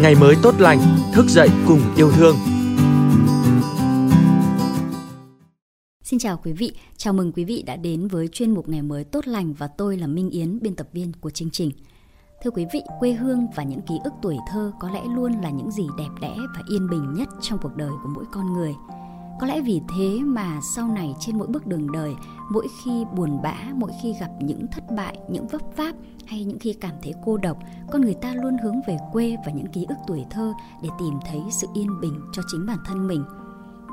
ngày mới tốt lành, thức dậy cùng yêu thương. Xin chào quý vị, chào mừng quý vị đã đến với chuyên mục Ngày mới tốt lành và tôi là Minh Yến, biên tập viên của chương trình. Thưa quý vị, quê hương và những ký ức tuổi thơ có lẽ luôn là những gì đẹp đẽ và yên bình nhất trong cuộc đời của mỗi con người. Có lẽ vì thế mà sau này trên mỗi bước đường đời, mỗi khi buồn bã, mỗi khi gặp những thất bại, những vấp váp hay những khi cảm thấy cô độc, con người ta luôn hướng về quê và những ký ức tuổi thơ để tìm thấy sự yên bình cho chính bản thân mình.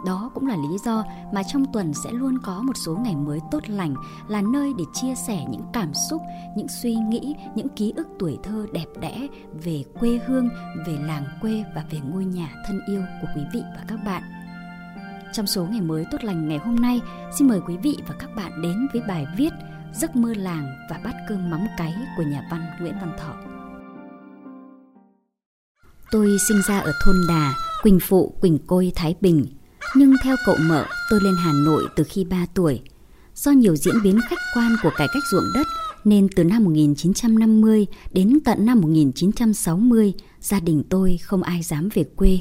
Đó cũng là lý do mà trong tuần sẽ luôn có một số ngày mới tốt lành là nơi để chia sẻ những cảm xúc, những suy nghĩ, những ký ức tuổi thơ đẹp đẽ về quê hương, về làng quê và về ngôi nhà thân yêu của quý vị và các bạn. Trong số ngày mới tốt lành ngày hôm nay, xin mời quý vị và các bạn đến với bài viết Giấc mơ làng và bát cơm mắm cáy của nhà văn Nguyễn Văn Thọ. Tôi sinh ra ở thôn Đà, Quỳnh Phụ, Quỳnh Côi, Thái Bình. Nhưng theo cậu mợ, tôi lên Hà Nội từ khi 3 tuổi. Do nhiều diễn biến khách quan của cải cách ruộng đất, nên từ năm 1950 đến tận năm 1960, gia đình tôi không ai dám về quê.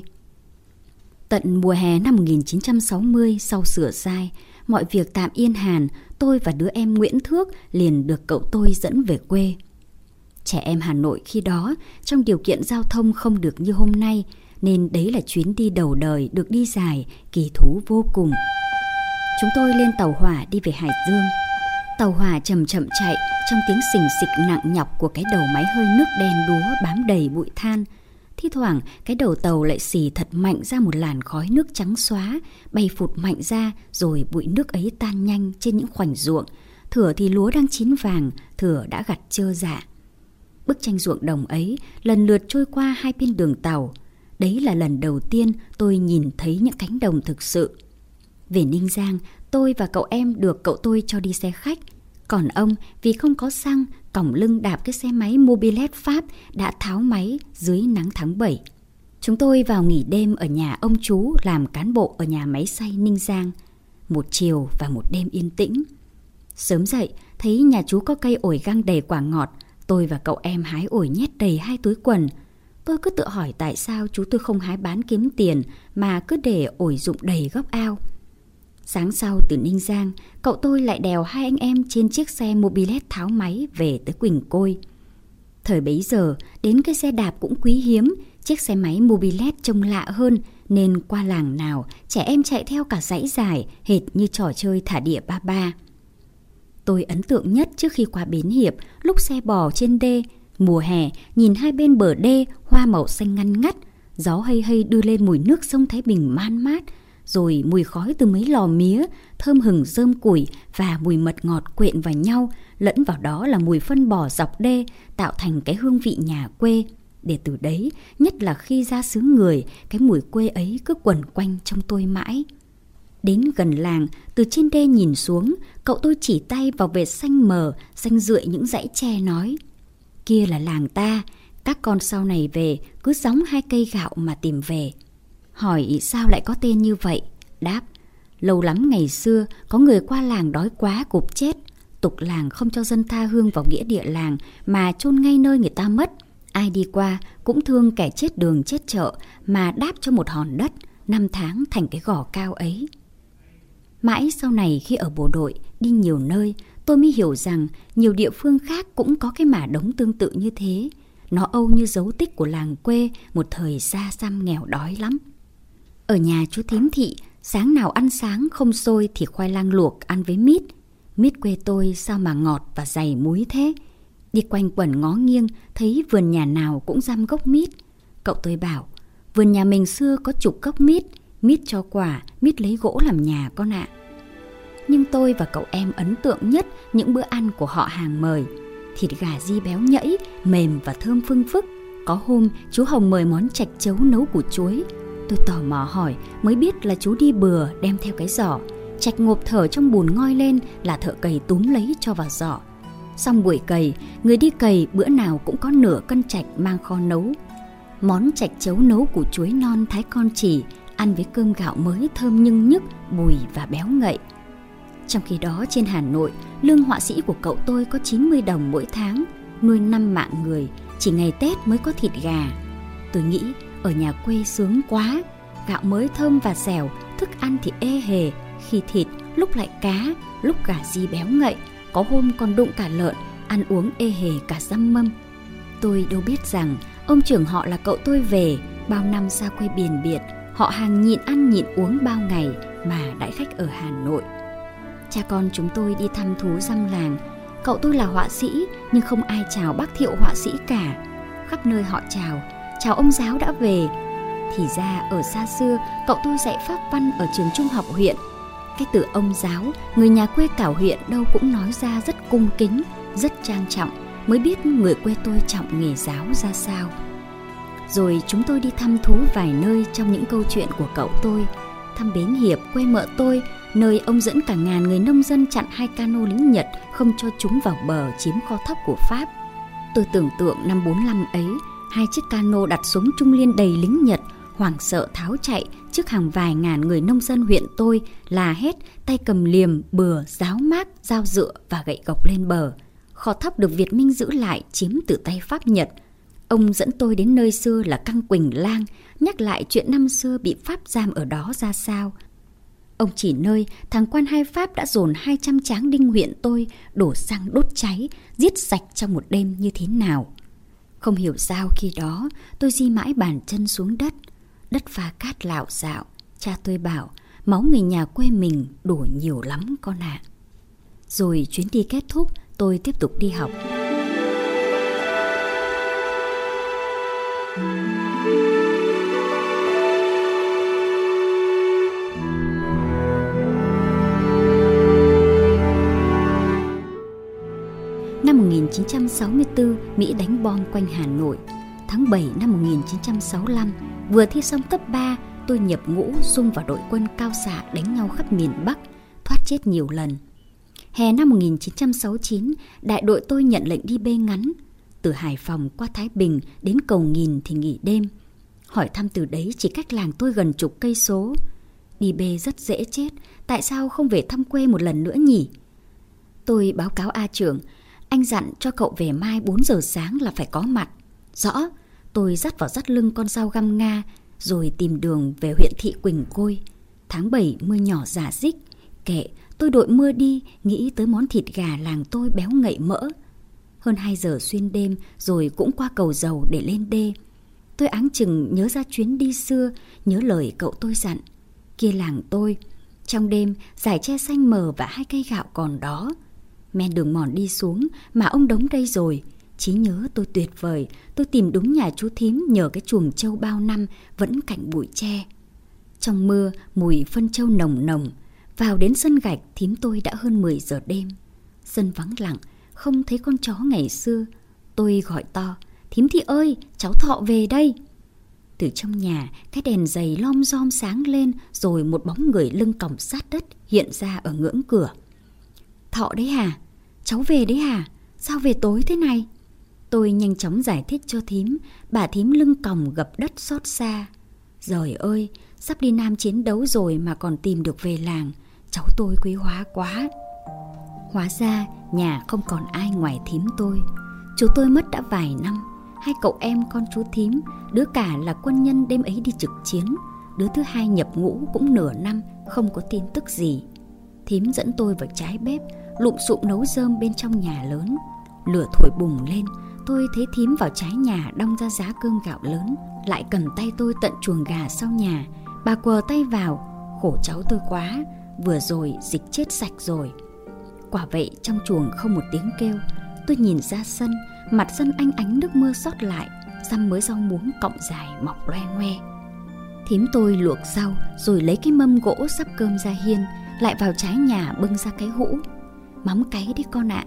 Tận mùa hè năm 1960 sau sửa sai, mọi việc tạm yên hàn, tôi và đứa em Nguyễn Thước liền được cậu tôi dẫn về quê. Trẻ em Hà Nội khi đó, trong điều kiện giao thông không được như hôm nay, nên đấy là chuyến đi đầu đời được đi dài, kỳ thú vô cùng. Chúng tôi lên tàu hỏa đi về Hải Dương. Tàu hỏa chậm chậm chạy trong tiếng xình xịch nặng nhọc của cái đầu máy hơi nước đen đúa bám đầy bụi than – Thi thoảng cái đầu tàu lại xì thật mạnh ra một làn khói nước trắng xóa, bay phụt mạnh ra rồi bụi nước ấy tan nhanh trên những khoảnh ruộng. Thửa thì lúa đang chín vàng, thửa đã gặt trơ dạ. Bức tranh ruộng đồng ấy lần lượt trôi qua hai bên đường tàu. Đấy là lần đầu tiên tôi nhìn thấy những cánh đồng thực sự. Về Ninh Giang, tôi và cậu em được cậu tôi cho đi xe khách. Còn ông vì không có xăng còng lưng đạp cái xe máy Mobilet Pháp đã tháo máy dưới nắng tháng 7. Chúng tôi vào nghỉ đêm ở nhà ông chú làm cán bộ ở nhà máy xay Ninh Giang. Một chiều và một đêm yên tĩnh. Sớm dậy, thấy nhà chú có cây ổi găng đầy quả ngọt. Tôi và cậu em hái ổi nhét đầy hai túi quần. Tôi cứ tự hỏi tại sao chú tôi không hái bán kiếm tiền mà cứ để ổi rụng đầy góc ao. Sáng sau từ Ninh Giang, cậu tôi lại đèo hai anh em trên chiếc xe mobilet tháo máy về tới Quỳnh Côi. Thời bấy giờ, đến cái xe đạp cũng quý hiếm, chiếc xe máy mobilet trông lạ hơn nên qua làng nào trẻ em chạy theo cả dãy dài hệt như trò chơi thả địa ba ba. Tôi ấn tượng nhất trước khi qua Bến Hiệp, lúc xe bò trên đê, mùa hè nhìn hai bên bờ đê hoa màu xanh ngăn ngắt, gió hay hay đưa lên mùi nước sông Thái Bình man mát, rồi mùi khói từ mấy lò mía, thơm hừng rơm củi và mùi mật ngọt quyện vào nhau, lẫn vào đó là mùi phân bò dọc đê, tạo thành cái hương vị nhà quê. Để từ đấy, nhất là khi ra xứ người, cái mùi quê ấy cứ quẩn quanh trong tôi mãi. Đến gần làng, từ trên đê nhìn xuống, cậu tôi chỉ tay vào vệt xanh mờ, xanh rượi những dãy tre nói. Kia là làng ta, các con sau này về cứ gióng hai cây gạo mà tìm về. Hỏi sao lại có tên như vậy? Đáp, lâu lắm ngày xưa có người qua làng đói quá cục chết. Tục làng không cho dân tha hương vào nghĩa địa làng mà chôn ngay nơi người ta mất. Ai đi qua cũng thương kẻ chết đường chết chợ mà đáp cho một hòn đất, năm tháng thành cái gò cao ấy. Mãi sau này khi ở bộ đội, đi nhiều nơi, tôi mới hiểu rằng nhiều địa phương khác cũng có cái mả đống tương tự như thế. Nó âu như dấu tích của làng quê một thời xa xăm nghèo đói lắm. Ở nhà chú Thím Thị, sáng nào ăn sáng không sôi thì khoai lang luộc ăn với mít. Mít quê tôi sao mà ngọt và dày muối thế. Đi quanh quẩn ngó nghiêng, thấy vườn nhà nào cũng răm gốc mít. Cậu tôi bảo, vườn nhà mình xưa có chục gốc mít, mít cho quả, mít lấy gỗ làm nhà con ạ. Nhưng tôi và cậu em ấn tượng nhất những bữa ăn của họ hàng mời. Thịt gà di béo nhẫy, mềm và thơm phương phức. Có hôm chú Hồng mời món chạch chấu nấu củ chuối, Tôi tò mò hỏi mới biết là chú đi bừa đem theo cái giỏ. Chạch ngộp thở trong bùn ngoi lên là thợ cầy túm lấy cho vào giỏ. Xong buổi cầy, người đi cầy bữa nào cũng có nửa cân chạch mang kho nấu. Món chạch chấu nấu của chuối non thái con chỉ, ăn với cơm gạo mới thơm nhưng nhức, bùi và béo ngậy. Trong khi đó trên Hà Nội, lương họa sĩ của cậu tôi có 90 đồng mỗi tháng, nuôi năm mạng người, chỉ ngày Tết mới có thịt gà. Tôi nghĩ ở nhà quê sướng quá, gạo mới thơm và dẻo, thức ăn thì ê hề, khi thịt, lúc lại cá, lúc gà di béo ngậy, có hôm còn đụng cả lợn, ăn uống ê hề cả răm mâm. Tôi đâu biết rằng ông trưởng họ là cậu tôi về, bao năm xa quê biển biệt, họ hàng nhịn ăn nhịn uống bao ngày mà đãi khách ở Hà Nội. Cha con chúng tôi đi thăm thú răm làng, cậu tôi là họa sĩ nhưng không ai chào bác thiệu họa sĩ cả. Khắp nơi họ chào, chào ông giáo đã về. Thì ra ở xa xưa cậu tôi dạy pháp văn ở trường trung học huyện. Cái từ ông giáo, người nhà quê cảo huyện đâu cũng nói ra rất cung kính, rất trang trọng mới biết người quê tôi trọng nghề giáo ra sao. Rồi chúng tôi đi thăm thú vài nơi trong những câu chuyện của cậu tôi. Thăm Bến Hiệp, quê mợ tôi, nơi ông dẫn cả ngàn người nông dân chặn hai cano lính Nhật không cho chúng vào bờ chiếm kho thóc của Pháp. Tôi tưởng tượng năm 45 ấy, hai chiếc cano đặt súng trung liên đầy lính Nhật, hoảng sợ tháo chạy trước hàng vài ngàn người nông dân huyện tôi là hết tay cầm liềm, bừa, giáo mát, dao dựa và gậy gộc lên bờ. Kho thóc được Việt Minh giữ lại chiếm từ tay Pháp Nhật. Ông dẫn tôi đến nơi xưa là Căng Quỳnh Lang, nhắc lại chuyện năm xưa bị Pháp giam ở đó ra sao. Ông chỉ nơi thằng quan hai Pháp đã dồn 200 tráng đinh huyện tôi đổ xăng đốt cháy, giết sạch trong một đêm như thế nào. Không hiểu sao khi đó tôi di mãi bàn chân xuống đất, đất pha cát lạo dạo Cha tôi bảo máu người nhà quê mình đổ nhiều lắm con ạ. À. Rồi chuyến đi kết thúc, tôi tiếp tục đi học. 1964, Mỹ đánh bom quanh Hà Nội. Tháng 7 năm 1965, vừa thi xong cấp 3, tôi nhập ngũ xung vào đội quân cao xạ đánh nhau khắp miền Bắc, thoát chết nhiều lần. Hè năm 1969, đại đội tôi nhận lệnh đi bê ngắn. Từ Hải Phòng qua Thái Bình đến Cầu Nghìn thì nghỉ đêm. Hỏi thăm từ đấy chỉ cách làng tôi gần chục cây số. Đi bê rất dễ chết, tại sao không về thăm quê một lần nữa nhỉ? Tôi báo cáo A trưởng, anh dặn cho cậu về mai 4 giờ sáng là phải có mặt. Rõ, tôi dắt vào dắt lưng con dao găm Nga rồi tìm đường về huyện thị Quỳnh Côi. Tháng 7 mưa nhỏ giả dích, kệ tôi đội mưa đi nghĩ tới món thịt gà làng tôi béo ngậy mỡ. Hơn 2 giờ xuyên đêm rồi cũng qua cầu dầu để lên đê. Tôi áng chừng nhớ ra chuyến đi xưa, nhớ lời cậu tôi dặn. Kia làng tôi, trong đêm giải che xanh mờ và hai cây gạo còn đó. Men đường mòn đi xuống mà ông đóng đây rồi. Chí nhớ tôi tuyệt vời, tôi tìm đúng nhà chú thím nhờ cái chuồng trâu bao năm vẫn cạnh bụi tre. Trong mưa, mùi phân trâu nồng nồng, vào đến sân gạch thím tôi đã hơn 10 giờ đêm. Sân vắng lặng, không thấy con chó ngày xưa. Tôi gọi to, thím thị ơi, cháu thọ về đây. Từ trong nhà, cái đèn dày lom rom sáng lên rồi một bóng người lưng còng sát đất hiện ra ở ngưỡng cửa. Thọ đấy hả? Cháu về đấy hả? Sao về tối thế này? Tôi nhanh chóng giải thích cho thím, bà thím lưng còng gập đất xót xa. Rồi ơi, sắp đi Nam chiến đấu rồi mà còn tìm được về làng, cháu tôi quý hóa quá. Hóa ra nhà không còn ai ngoài thím tôi. Chú tôi mất đã vài năm, hai cậu em con chú thím, đứa cả là quân nhân đêm ấy đi trực chiến, đứa thứ hai nhập ngũ cũng nửa năm, không có tin tức gì. Thím dẫn tôi vào trái bếp, lụm sụm nấu rơm bên trong nhà lớn. Lửa thổi bùng lên, tôi thấy thím vào trái nhà đong ra giá cơm gạo lớn, lại cầm tay tôi tận chuồng gà sau nhà. Bà quờ tay vào, khổ cháu tôi quá, vừa rồi dịch chết sạch rồi. Quả vậy trong chuồng không một tiếng kêu, tôi nhìn ra sân, mặt sân anh ánh nước mưa sót lại, răm mới rau muống cọng dài mọc loe ngoe. Thím tôi luộc rau rồi lấy cái mâm gỗ sắp cơm ra hiên, lại vào trái nhà bưng ra cái hũ. Mắm cái đi con ạ.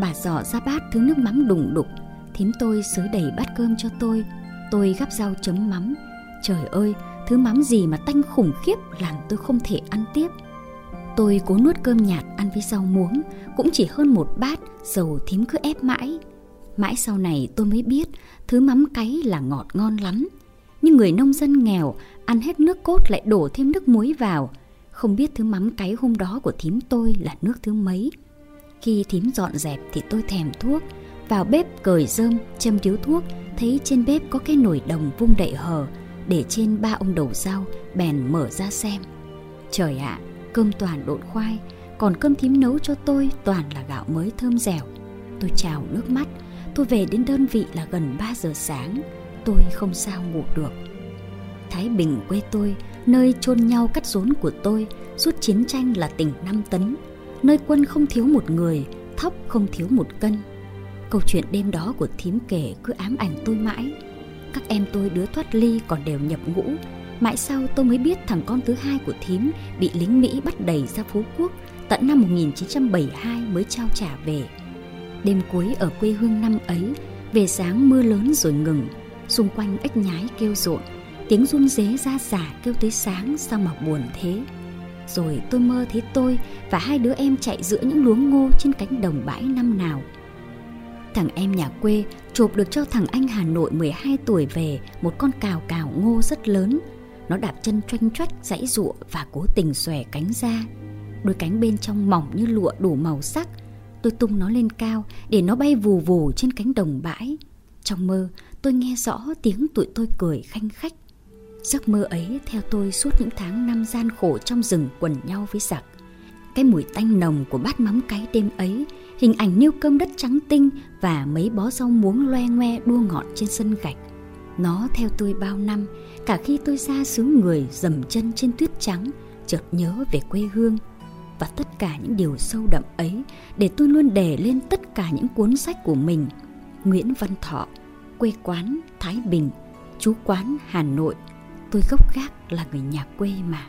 Bà dò ra bát thứ nước mắm đùng đục. Thím tôi xới đầy bát cơm cho tôi. Tôi gắp rau chấm mắm. Trời ơi, thứ mắm gì mà tanh khủng khiếp làm tôi không thể ăn tiếp. Tôi cố nuốt cơm nhạt ăn với rau muống, cũng chỉ hơn một bát, dầu thím cứ ép mãi. Mãi sau này tôi mới biết thứ mắm cái là ngọt ngon lắm. Nhưng người nông dân nghèo ăn hết nước cốt lại đổ thêm nước muối vào. Không biết thứ mắm cái hôm đó của thím tôi là nước thứ mấy. Khi thím dọn dẹp thì tôi thèm thuốc. vào bếp cởi rơm, châm điếu thuốc, thấy trên bếp có cái nồi đồng vung đậy hờ, để trên ba ông đầu rau, bèn mở ra xem. Trời ạ, cơm toàn độn khoai, còn cơm thím nấu cho tôi toàn là gạo mới thơm dẻo. Tôi trào nước mắt, tôi về đến đơn vị là gần 3 giờ sáng, tôi không sao ngủ được. Thái Bình quê tôi, nơi chôn nhau cắt rốn của tôi, suốt chiến tranh là tỉnh Nam Tấn, nơi quân không thiếu một người, thóc không thiếu một cân. Câu chuyện đêm đó của thím kể cứ ám ảnh tôi mãi. Các em tôi đứa thoát ly còn đều nhập ngũ. Mãi sau tôi mới biết thằng con thứ hai của thím bị lính Mỹ bắt đẩy ra Phú Quốc tận năm 1972 mới trao trả về. Đêm cuối ở quê hương năm ấy, về sáng mưa lớn rồi ngừng, xung quanh ếch nhái kêu rộn, tiếng run rế ra giả kêu tới sáng sao mà buồn thế. Rồi tôi mơ thấy tôi và hai đứa em chạy giữa những luống ngô trên cánh đồng bãi năm nào. Thằng em nhà quê chụp được cho thằng anh Hà Nội 12 tuổi về một con cào cào ngô rất lớn. Nó đạp chân choanh choách dãy rụa và cố tình xòe cánh ra. Đôi cánh bên trong mỏng như lụa đủ màu sắc. Tôi tung nó lên cao để nó bay vù vù trên cánh đồng bãi. Trong mơ, tôi nghe rõ tiếng tụi tôi cười khanh khách. Giấc mơ ấy theo tôi suốt những tháng năm gian khổ trong rừng quần nhau với giặc. Cái mùi tanh nồng của bát mắm cái đêm ấy, hình ảnh niêu cơm đất trắng tinh và mấy bó rau muống loe ngoe đua ngọt trên sân gạch. Nó theo tôi bao năm, cả khi tôi ra xứ người dầm chân trên tuyết trắng, chợt nhớ về quê hương. Và tất cả những điều sâu đậm ấy để tôi luôn đè lên tất cả những cuốn sách của mình. Nguyễn Văn Thọ, quê quán Thái Bình, chú quán Hà Nội, tôi gốc gác là người nhà quê mà.